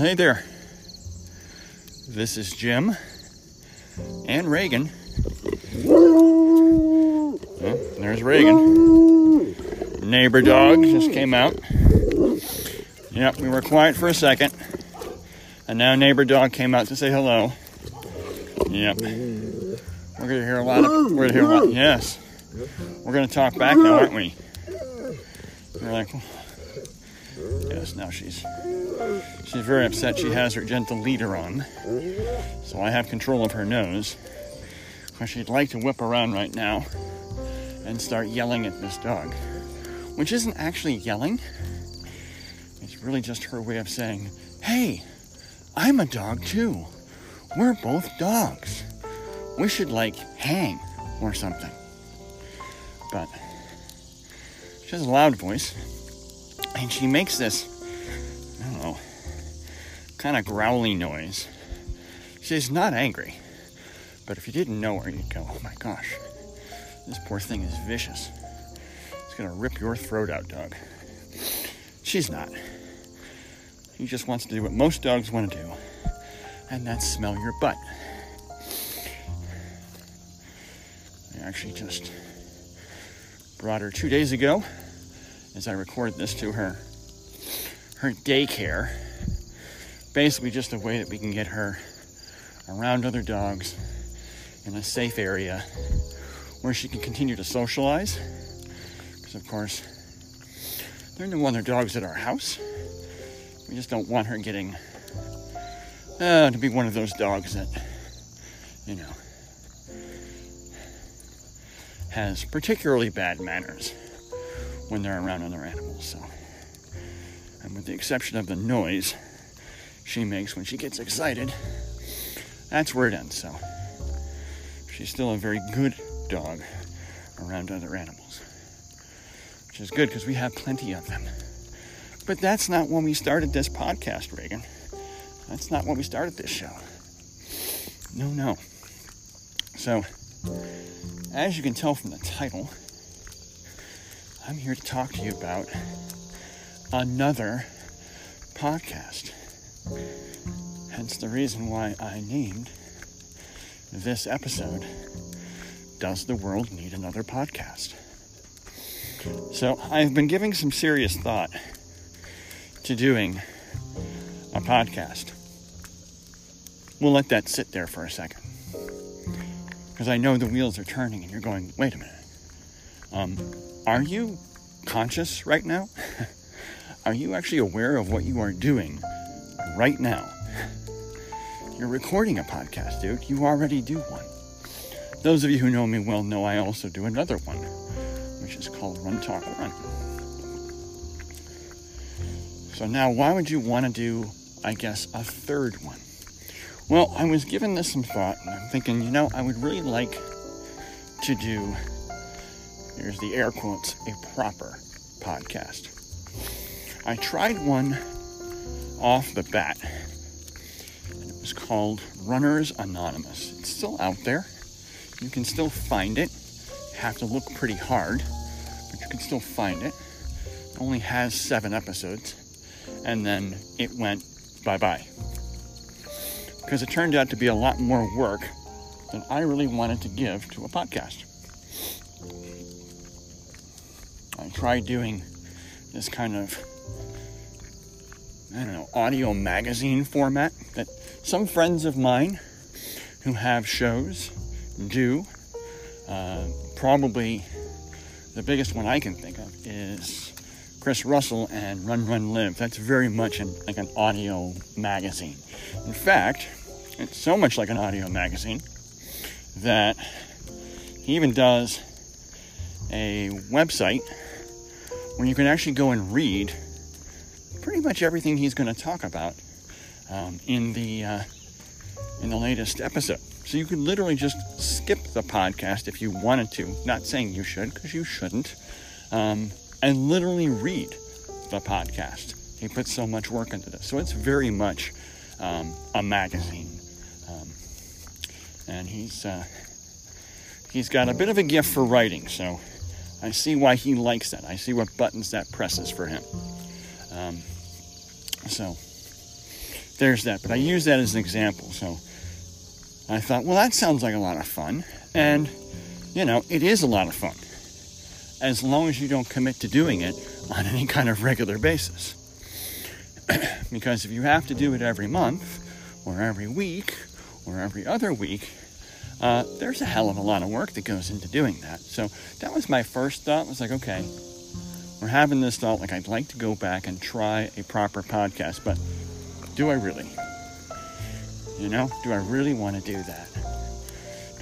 Hey there. This is Jim and Reagan. There's Reagan. Neighbor dog just came out. Yep, we were quiet for a second. And now neighbor dog came out to say hello. Yep. We're gonna hear a lot of we're gonna hear a lot yes. We're gonna talk back now, aren't we? We're like Yes, now she's she's very upset she has her gentle leader on. So I have control of her nose. Because she'd like to whip around right now and start yelling at this dog. Which isn't actually yelling. It's really just her way of saying, Hey, I'm a dog too. We're both dogs. We should like hang or something. But she has a loud voice and she makes this, kind of growly noise. She's not angry, but if you didn't know her, you'd go, oh my gosh, this poor thing is vicious. It's gonna rip your throat out, dog. She's not. He just wants to do what most dogs want to do, and that's smell your butt. I actually just brought her two days ago as I record this to her her daycare. Basically just a way that we can get her around other dogs in a safe area where she can continue to socialize. Because of course there are no other dogs at our house. We just don't want her getting uh, to be one of those dogs that, you know, has particularly bad manners when they're around other animals. So, and with the exception of the noise she makes when she gets excited, that's where it ends. So, she's still a very good dog around other animals, which is good because we have plenty of them. But that's not when we started this podcast, Reagan. That's not when we started this show. No, no. So, as you can tell from the title, I'm here to talk to you about another podcast. Hence the reason why I named this episode Does the World Need Another Podcast? So, I've been giving some serious thought to doing a podcast. We'll let that sit there for a second. Because I know the wheels are turning and you're going, wait a minute. Um, are you conscious right now? are you actually aware of what you are doing right now? You're recording a podcast, dude. You already do one. Those of you who know me well know I also do another one, which is called Run Talk Run. So now, why would you want to do, I guess, a third one? Well, I was given this some thought, and I'm thinking, you know, I would really like to do, here's the air quotes, a proper podcast. I tried one off the bat, and it was called Runners Anonymous. It's still out there. You can still find it. Have to look pretty hard, but you can still find it. It only has seven episodes and then it went bye bye. Because it turned out to be a lot more work than I really wanted to give to a podcast. I tried doing this kind of, I don't know, audio magazine format that some friends of mine who have shows do. Uh, probably the biggest one I can think of is Chris Russell and Run Run Live. That's very much an, like an audio magazine. In fact, it's so much like an audio magazine that he even does a website where you can actually go and read pretty much everything he's going to talk about um, in the uh, in the latest episode. So you could literally just skip the podcast if you wanted to. Not saying you should, because you shouldn't. Um, and literally read the podcast. He puts so much work into this. So it's very much um, a magazine. Um, and he's, uh, he's got a bit of a gift for writing, so I see why he likes that. I see what buttons that presses for him. Um, so there's that. But I use that as an example. So I thought, well, that sounds like a lot of fun. And, you know, it is a lot of fun as long as you don't commit to doing it on any kind of regular basis. because if you have to do it every month, or every week, or every other week, uh, there's a hell of a lot of work that goes into doing that. So that was my first thought. I Was like, okay, we're having this thought. Like, I'd like to go back and try a proper podcast, but do I really? You know, do I really want to do that?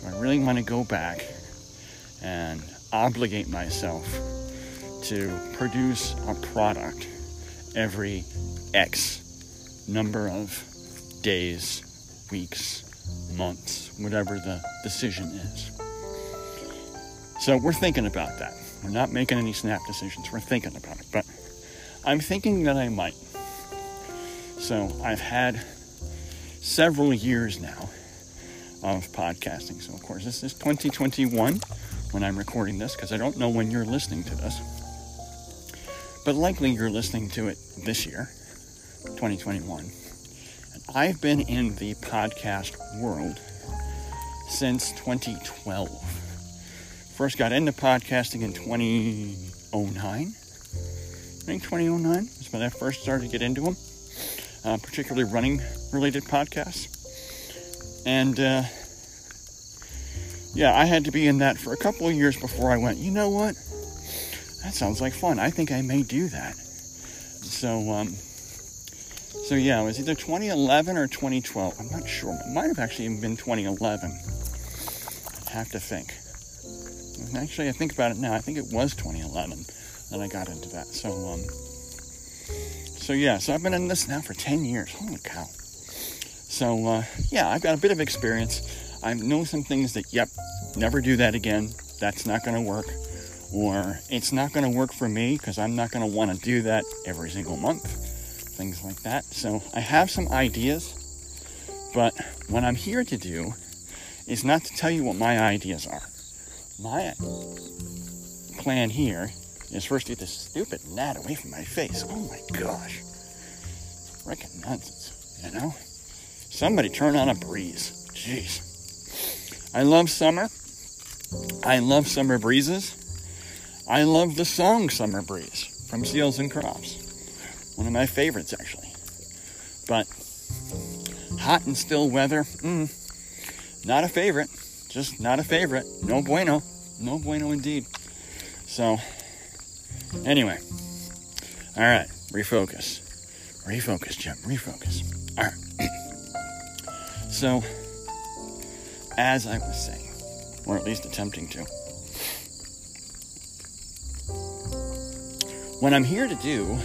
Do I really want to go back and obligate myself to produce a product every X number of days, weeks, months, whatever the decision is. So we're thinking about that. We're not making any snap decisions. We're thinking about it. But I'm thinking that I might. So I've had several years now of podcasting. So, of course, this is 2021 when I'm recording this because I don't know when you're listening to this. But likely you're listening to it this year, 2021. And I've been in the podcast world since 2012. First got into podcasting in 2009. I think 2009 is when I first started to get into them, uh, particularly running related podcasts. And uh, yeah, I had to be in that for a couple of years before I went, you know what? That sounds like fun. I think I may do that. So, um, so yeah, it was either 2011 or 2012. I'm not sure. It might have actually been 2011. I have to think. Actually, I think about it now. I think it was 2011 that I got into that. So, um, so yeah, so I've been in this now for 10 years. Holy cow. So, uh, yeah, I've got a bit of experience. I know some things that, yep, never do that again. That's not going to work. Or it's not going to work for me because I'm not going to want to do that every single month. Things like that. So I have some ideas, but what I'm here to do is not to tell you what my ideas are. My plan here is first to get this stupid gnat away from my face. Oh my gosh. Freaking nonsense, you know? Somebody turn on a breeze. Jeez. I love summer. I love summer breezes. I love the song Summer Breeze from Seals and Crofts. One of my favorites, actually. But hot and still weather, mm, not a favorite. Just not a favorite. No bueno. No bueno indeed. So, anyway. All right, refocus. Refocus, Jim. Refocus. All right. so, as I was saying, or at least attempting to. What I'm here to do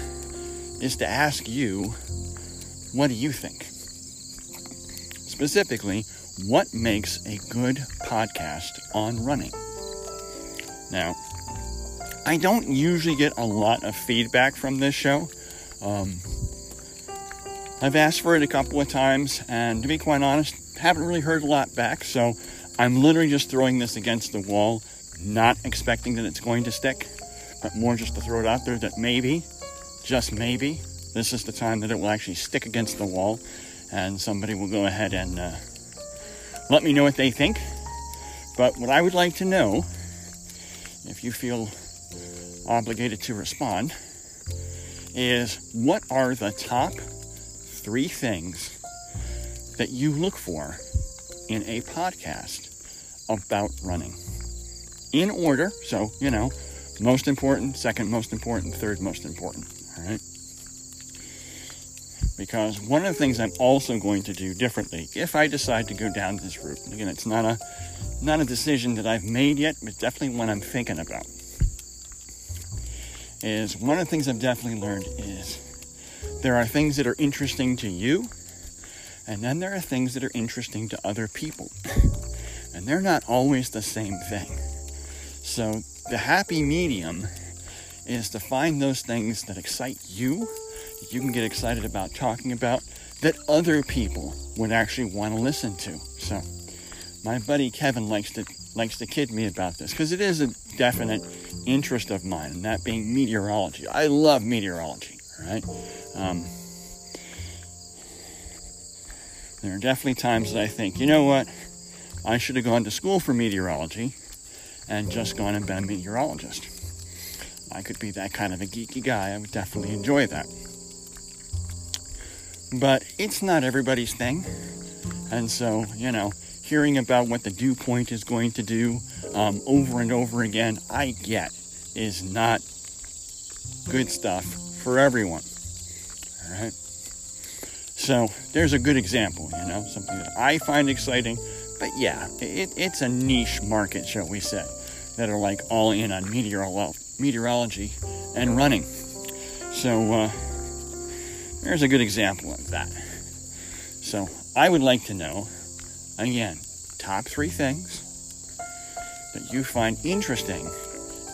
is to ask you, what do you think? Specifically, what makes a good podcast on running? Now, I don't usually get a lot of feedback from this show. Um, I've asked for it a couple of times, and to be quite honest, haven't really heard a lot back, so I'm literally just throwing this against the wall, not expecting that it's going to stick, but more just to throw it out there that maybe, just maybe, this is the time that it will actually stick against the wall, and somebody will go ahead and uh, let me know what they think. But what I would like to know, if you feel obligated to respond, is what are the top three things that you look for in a podcast about running. In order, so, you know, most important, second most important, third most important, all right? Because one of the things I'm also going to do differently if I decide to go down this route, again, it's not a not a decision that I've made yet, but definitely one I'm thinking about. Is one of the things I've definitely learned is there are things that are interesting to you and then there are things that are interesting to other people. And they're not always the same thing. So the happy medium is to find those things that excite you, you can get excited about talking about, that other people would actually want to listen to. So my buddy Kevin likes to likes to kid me about this because it is a definite interest of mine, and that being meteorology. I love meteorology, right? Um, There are definitely times that I think, you know what, I should have gone to school for meteorology and just gone and been a meteorologist. I could be that kind of a geeky guy. I would definitely enjoy that. But it's not everybody's thing. And so, you know, hearing about what the dew point is going to do um, over and over again, I get is not good stuff for everyone. All right. So there's a good example, you know, something that I find exciting. But yeah, it, it's a niche market, shall we say, that are like all in on meteorolo- meteorology and running. So uh, there's a good example of that. So I would like to know, again, top three things that you find interesting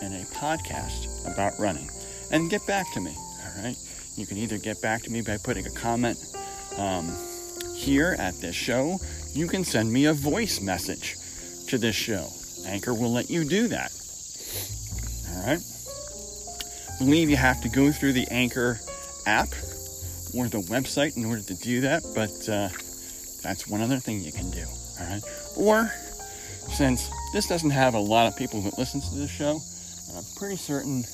in a podcast about running. And get back to me, all right? You can either get back to me by putting a comment um, here at this show. You can send me a voice message to this show. Anchor will let you do that. All right? I believe you have to go through the Anchor app or the website in order to do that, but uh, that's one other thing you can do. All right? Or since this doesn't have a lot of people that listen to this show, I'm pretty certain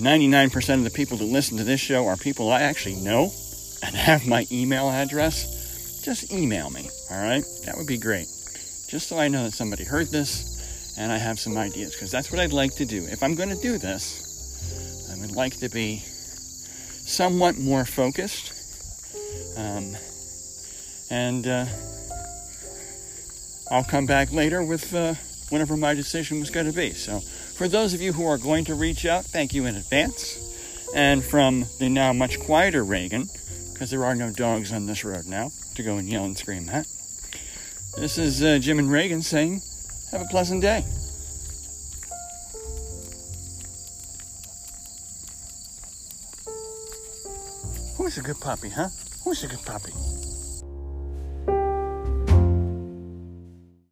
99% of the people that listen to this show are people I actually know and have my email address, just email me, all right? That would be great. Just so I know that somebody heard this and I have some ideas, because that's what I'd like to do. If I'm going to do this, I would like to be somewhat more focused. Um, and uh, I'll come back later with uh, whatever my decision was going to be. So, for those of you who are going to reach out, thank you in advance. And from the now much quieter Reagan, because there are no dogs on this road now to go and yell and scream at, this is uh, Jim and Reagan saying, have a pleasant day. Who's a good puppy, huh? Who's a good puppy?